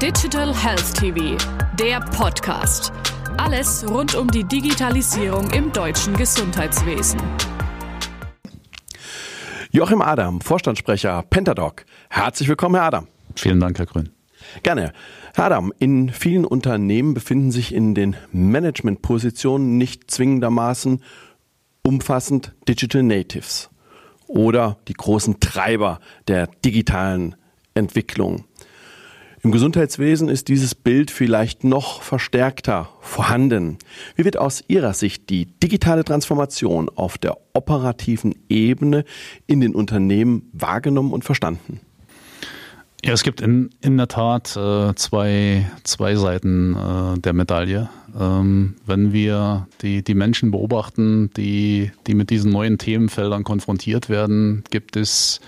Digital Health TV, der Podcast. Alles rund um die Digitalisierung im deutschen Gesundheitswesen. Joachim Adam, Vorstandssprecher Pentadoc. Herzlich willkommen, Herr Adam. Vielen Dank, Herr Grün. Gerne. Herr Adam, in vielen Unternehmen befinden sich in den Managementpositionen nicht zwingendermaßen umfassend Digital Natives oder die großen Treiber der digitalen Entwicklung. Im Gesundheitswesen ist dieses Bild vielleicht noch verstärkter vorhanden. Wie wird aus Ihrer Sicht die digitale Transformation auf der operativen Ebene in den Unternehmen wahrgenommen und verstanden? Ja, es gibt in, in der Tat äh, zwei, zwei Seiten äh, der Medaille. Ähm, wenn wir die, die Menschen beobachten, die, die mit diesen neuen Themenfeldern konfrontiert werden, gibt es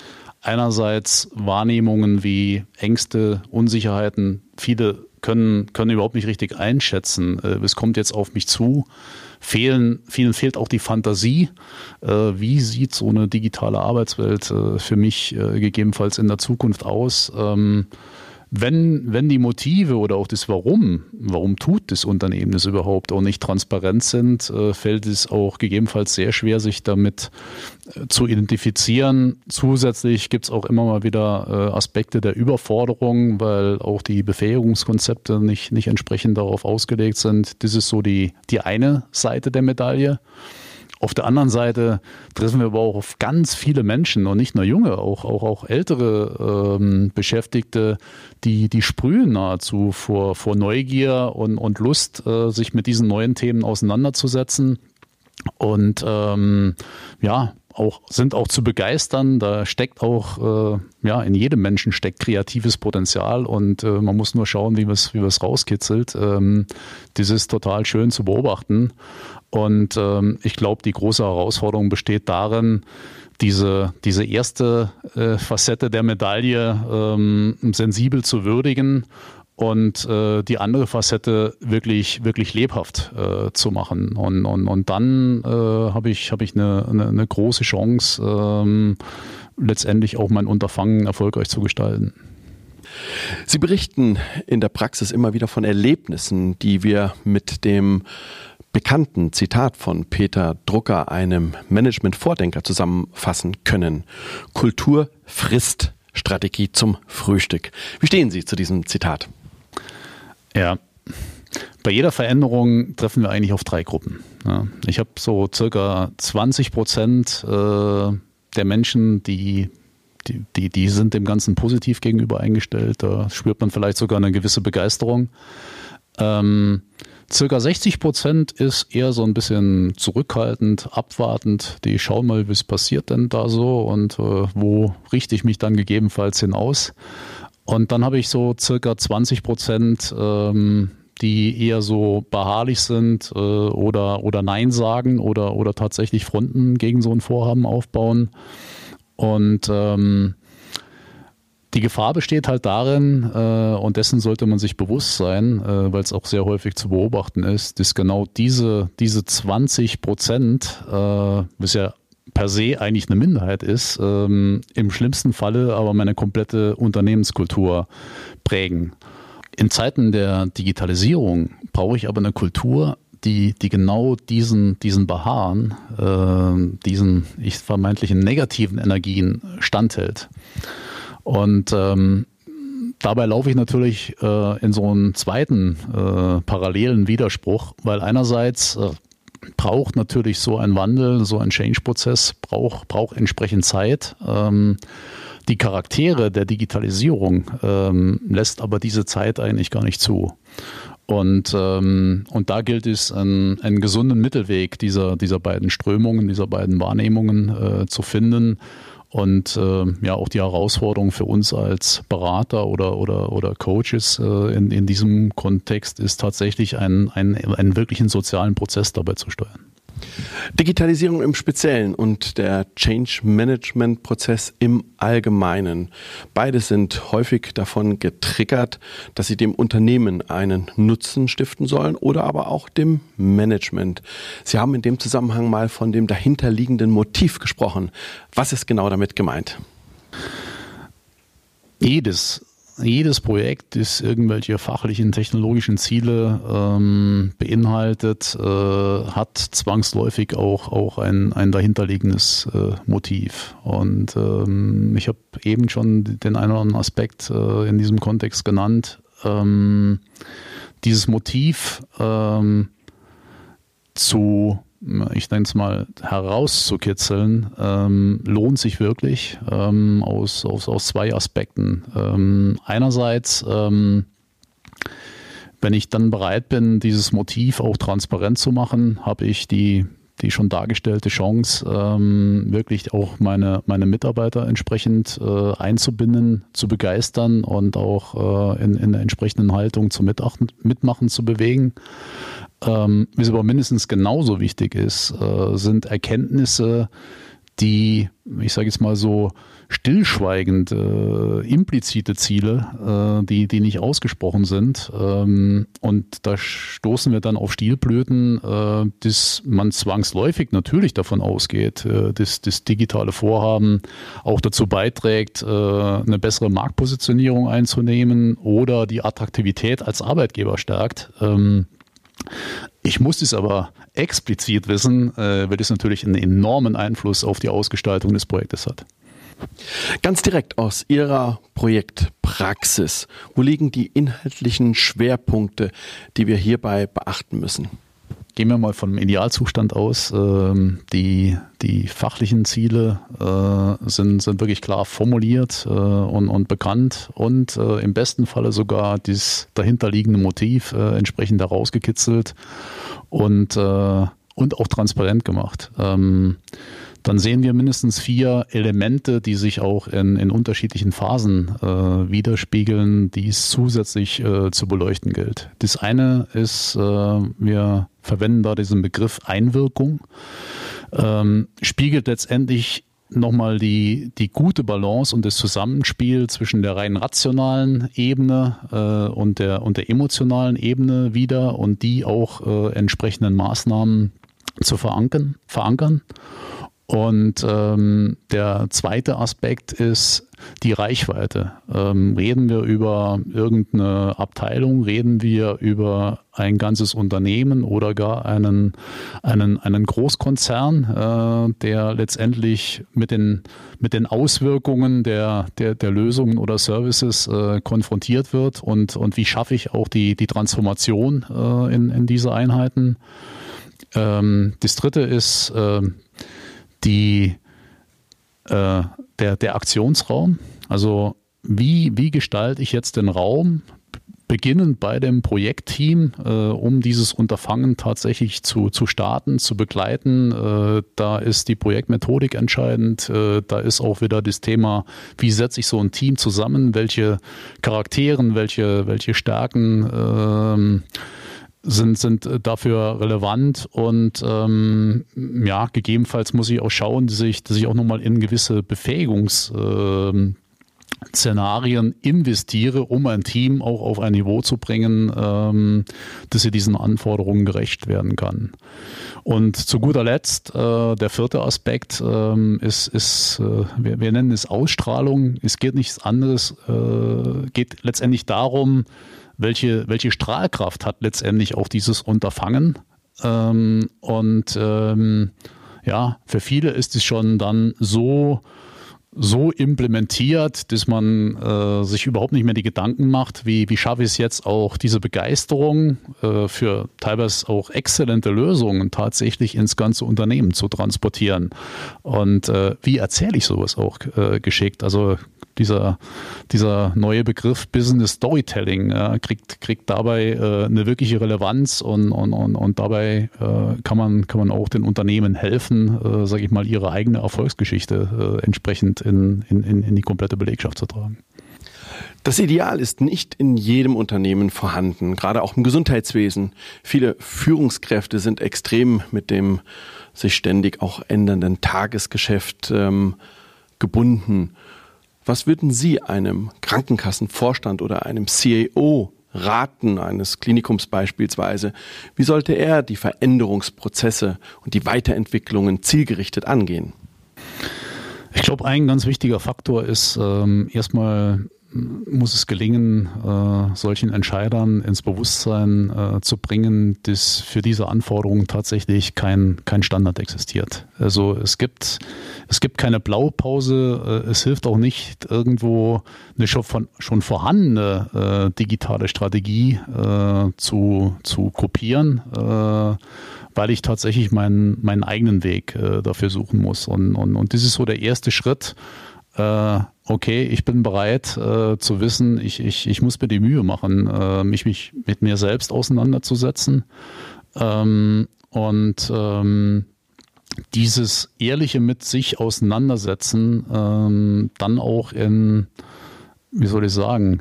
einerseits Wahrnehmungen wie Ängste, Unsicherheiten. Viele können, können überhaupt nicht richtig einschätzen, äh, es kommt jetzt auf mich zu. Fehlen, vielen fehlt auch die Fantasie. Äh, wie sieht so eine digitale Arbeitswelt äh, für mich gegebenenfalls in der Zukunft aus? Wenn, wenn die Motive oder auch das Warum, warum tut das Unternehmen das überhaupt auch nicht transparent sind, äh, fällt es auch gegebenenfalls sehr schwer, sich damit äh, zu identifizieren. Zusätzlich gibt es auch immer mal wieder äh, Aspekte der Überforderung, weil auch die Befähigungskonzepte nicht, nicht entsprechend darauf ausgelegt sind. Das ist so die, die eine Seite der Medaille. Auf der anderen Seite treffen wir aber auch auf ganz viele Menschen und nicht nur junge, auch, auch, auch ältere ähm, Beschäftigte, die, die sprühen nahezu vor, vor Neugier und, und Lust, äh, sich mit diesen neuen Themen auseinanderzusetzen. Und ähm, ja, auch, sind auch zu begeistern. Da steckt auch, äh, ja, in jedem Menschen steckt kreatives Potenzial und äh, man muss nur schauen, wie man es wie rauskitzelt. Ähm, das ist total schön zu beobachten. Und ähm, ich glaube, die große Herausforderung besteht darin, diese, diese erste äh, Facette der Medaille ähm, sensibel zu würdigen und äh, die andere Facette wirklich, wirklich lebhaft äh, zu machen. Und, und, und dann äh, habe ich, hab ich eine, eine, eine große Chance, ähm, letztendlich auch mein Unterfangen erfolgreich zu gestalten. Sie berichten in der Praxis immer wieder von Erlebnissen, die wir mit dem bekannten Zitat von Peter Drucker, einem Management-Vordenker, zusammenfassen können. Kultur frisst Strategie zum Frühstück. Wie stehen Sie zu diesem Zitat? Ja, bei jeder Veränderung treffen wir eigentlich auf drei Gruppen. Ich habe so circa 20 Prozent äh, der Menschen, die die, die, die sind dem Ganzen positiv gegenüber eingestellt. Da spürt man vielleicht sogar eine gewisse Begeisterung. Ähm, Circa 60 Prozent ist eher so ein bisschen zurückhaltend, abwartend. Die schauen mal, es passiert denn da so und äh, wo richte ich mich dann gegebenenfalls hinaus. Und dann habe ich so circa 20 Prozent, ähm, die eher so beharrlich sind äh, oder, oder Nein sagen oder, oder tatsächlich Fronten gegen so ein Vorhaben aufbauen. Und ähm, die Gefahr besteht halt darin, äh, und dessen sollte man sich bewusst sein, äh, weil es auch sehr häufig zu beobachten ist, dass genau diese, diese 20 Prozent, äh, was ja per se eigentlich eine Minderheit ist, ähm, im schlimmsten Falle aber meine komplette Unternehmenskultur prägen. In Zeiten der Digitalisierung brauche ich aber eine Kultur, die, die genau diesen, diesen Beharren, äh, diesen ich vermeintlichen negativen Energien standhält. Und ähm, dabei laufe ich natürlich äh, in so einen zweiten äh, parallelen Widerspruch, weil einerseits äh, braucht natürlich so ein Wandel, so ein Change-Prozess, braucht, braucht entsprechend Zeit. Ähm, die Charaktere der Digitalisierung ähm, lässt aber diese Zeit eigentlich gar nicht zu. Und, ähm, und da gilt es, einen, einen gesunden Mittelweg dieser, dieser beiden Strömungen, dieser beiden Wahrnehmungen äh, zu finden und äh, ja, auch die Herausforderung für uns als Berater oder, oder, oder Coaches äh, in, in diesem Kontext ist tatsächlich einen, einen, einen wirklichen sozialen Prozess dabei zu steuern. Digitalisierung im Speziellen und der Change Management Prozess im Allgemeinen. Beide sind häufig davon getriggert, dass sie dem Unternehmen einen Nutzen stiften sollen oder aber auch dem Management. Sie haben in dem Zusammenhang mal von dem dahinterliegenden Motiv gesprochen. Was ist genau damit gemeint? Jedes jedes Projekt, das irgendwelche fachlichen, technologischen Ziele ähm, beinhaltet, äh, hat zwangsläufig auch, auch ein, ein dahinterliegendes äh, Motiv. Und ähm, ich habe eben schon den einen oder anderen Aspekt äh, in diesem Kontext genannt. Ähm, dieses Motiv ähm, zu ich nenne es mal, herauszukitzeln, ähm, lohnt sich wirklich ähm, aus, aus, aus zwei Aspekten. Ähm, einerseits, ähm, wenn ich dann bereit bin, dieses Motiv auch transparent zu machen, habe ich die, die schon dargestellte Chance, ähm, wirklich auch meine, meine Mitarbeiter entsprechend äh, einzubinden, zu begeistern und auch äh, in, in der entsprechenden Haltung zum Mitachten, Mitmachen zu bewegen. Ähm, was aber mindestens genauso wichtig ist, äh, sind Erkenntnisse, die, ich sage jetzt mal so, stillschweigend äh, implizite Ziele, äh, die, die nicht ausgesprochen sind. Ähm, und da stoßen wir dann auf Stilblüten, äh, dass man zwangsläufig natürlich davon ausgeht, äh, dass das digitale Vorhaben auch dazu beiträgt, äh, eine bessere Marktpositionierung einzunehmen oder die Attraktivität als Arbeitgeber stärkt. Ähm, ich muss es aber explizit wissen, äh, weil es natürlich einen enormen Einfluss auf die Ausgestaltung des Projektes hat. Ganz direkt aus Ihrer Projektpraxis, wo liegen die inhaltlichen Schwerpunkte, die wir hierbei beachten müssen? Gehen wir mal vom Idealzustand aus. Ähm, die, die fachlichen Ziele äh, sind, sind wirklich klar formuliert äh, und, und bekannt und äh, im besten Falle sogar das dahinterliegende Motiv entsprechend herausgekitzelt und, und auch transparent gemacht. Ähm, dann sehen wir mindestens vier Elemente, die sich auch in, in unterschiedlichen Phasen äh, widerspiegeln, die es zusätzlich äh, zu beleuchten gilt. Das eine ist, äh, wir verwenden da diesen Begriff Einwirkung, ähm, spiegelt letztendlich nochmal die, die gute Balance und das Zusammenspiel zwischen der rein rationalen Ebene äh, und, der, und der emotionalen Ebene wieder und die auch äh, entsprechenden Maßnahmen zu verankern. verankern. Und ähm, der zweite Aspekt ist die Reichweite. Ähm, reden wir über irgendeine Abteilung, reden wir über ein ganzes Unternehmen oder gar einen, einen, einen Großkonzern, äh, der letztendlich mit den, mit den Auswirkungen der, der, der Lösungen oder Services äh, konfrontiert wird und, und wie schaffe ich auch die, die Transformation äh, in, in diese Einheiten. Ähm, das dritte ist, äh, die, äh, der, der Aktionsraum. Also wie, wie gestalte ich jetzt den Raum, beginnend bei dem Projektteam, äh, um dieses Unterfangen tatsächlich zu, zu starten, zu begleiten. Äh, da ist die Projektmethodik entscheidend. Äh, da ist auch wieder das Thema, wie setze ich so ein Team zusammen, welche Charakteren, welche, welche Stärken ähm, sind, sind äh, dafür relevant und ähm, ja, gegebenenfalls muss ich auch schauen, dass ich, dass ich auch nochmal in gewisse Befähigungsszenarien ähm, investiere, um ein Team auch auf ein Niveau zu bringen, ähm, dass sie diesen Anforderungen gerecht werden kann. Und zu guter Letzt, äh, der vierte Aspekt ähm, ist, ist äh, wir, wir, nennen es Ausstrahlung. Es geht nichts anderes, äh, geht letztendlich darum, welche, welche Strahlkraft hat letztendlich auch dieses Unterfangen. Ähm, und ähm, ja, für viele ist es schon dann so, so implementiert, dass man äh, sich überhaupt nicht mehr die Gedanken macht, wie, wie schaffe ich es jetzt auch, diese Begeisterung äh, für teilweise auch exzellente Lösungen tatsächlich ins ganze Unternehmen zu transportieren. Und äh, wie erzähle ich sowas auch äh, geschickt? Also dieser, dieser neue Begriff Business Storytelling äh, kriegt, kriegt dabei äh, eine wirkliche Relevanz und, und, und, und dabei äh, kann, man, kann man auch den Unternehmen helfen, äh, sage ich mal, ihre eigene Erfolgsgeschichte äh, entsprechend in, in, in die komplette Belegschaft zu tragen. Das Ideal ist nicht in jedem Unternehmen vorhanden, gerade auch im Gesundheitswesen. Viele Führungskräfte sind extrem mit dem sich ständig auch ändernden Tagesgeschäft ähm, gebunden. Was würden Sie einem Krankenkassenvorstand oder einem CAO raten, eines Klinikums beispielsweise? Wie sollte er die Veränderungsprozesse und die Weiterentwicklungen zielgerichtet angehen? Ich glaube, ein ganz wichtiger Faktor ist ähm, erstmal muss es gelingen, äh, solchen Entscheidern ins Bewusstsein äh, zu bringen, dass für diese Anforderungen tatsächlich kein, kein Standard existiert. Also es gibt, es gibt keine Blaupause, äh, es hilft auch nicht, irgendwo eine schon, von, schon vorhandene äh, digitale Strategie äh, zu, zu kopieren, äh, weil ich tatsächlich meinen, meinen eigenen Weg dafür suchen muss. Und, und, und das ist so der erste Schritt, äh, okay, ich bin bereit äh, zu wissen, ich, ich, ich muss mir die Mühe machen, äh, mich, mich mit mir selbst auseinanderzusetzen. Ähm, und ähm, dieses ehrliche mit sich auseinandersetzen, ähm, dann auch in, wie soll ich sagen,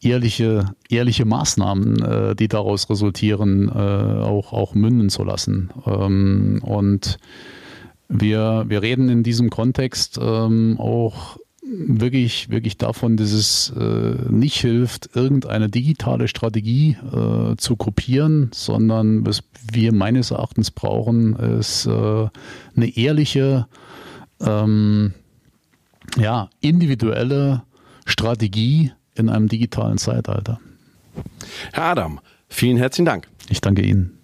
ehrliche, ehrliche Maßnahmen, äh, die daraus resultieren, äh, auch, auch münden zu lassen. Ähm, und wir, wir reden in diesem Kontext ähm, auch wirklich, wirklich davon, dass es äh, nicht hilft, irgendeine digitale Strategie äh, zu kopieren, sondern was wir meines Erachtens brauchen, ist äh, eine ehrliche, ähm, ja, individuelle Strategie in einem digitalen Zeitalter. Herr Adam, vielen herzlichen Dank. Ich danke Ihnen.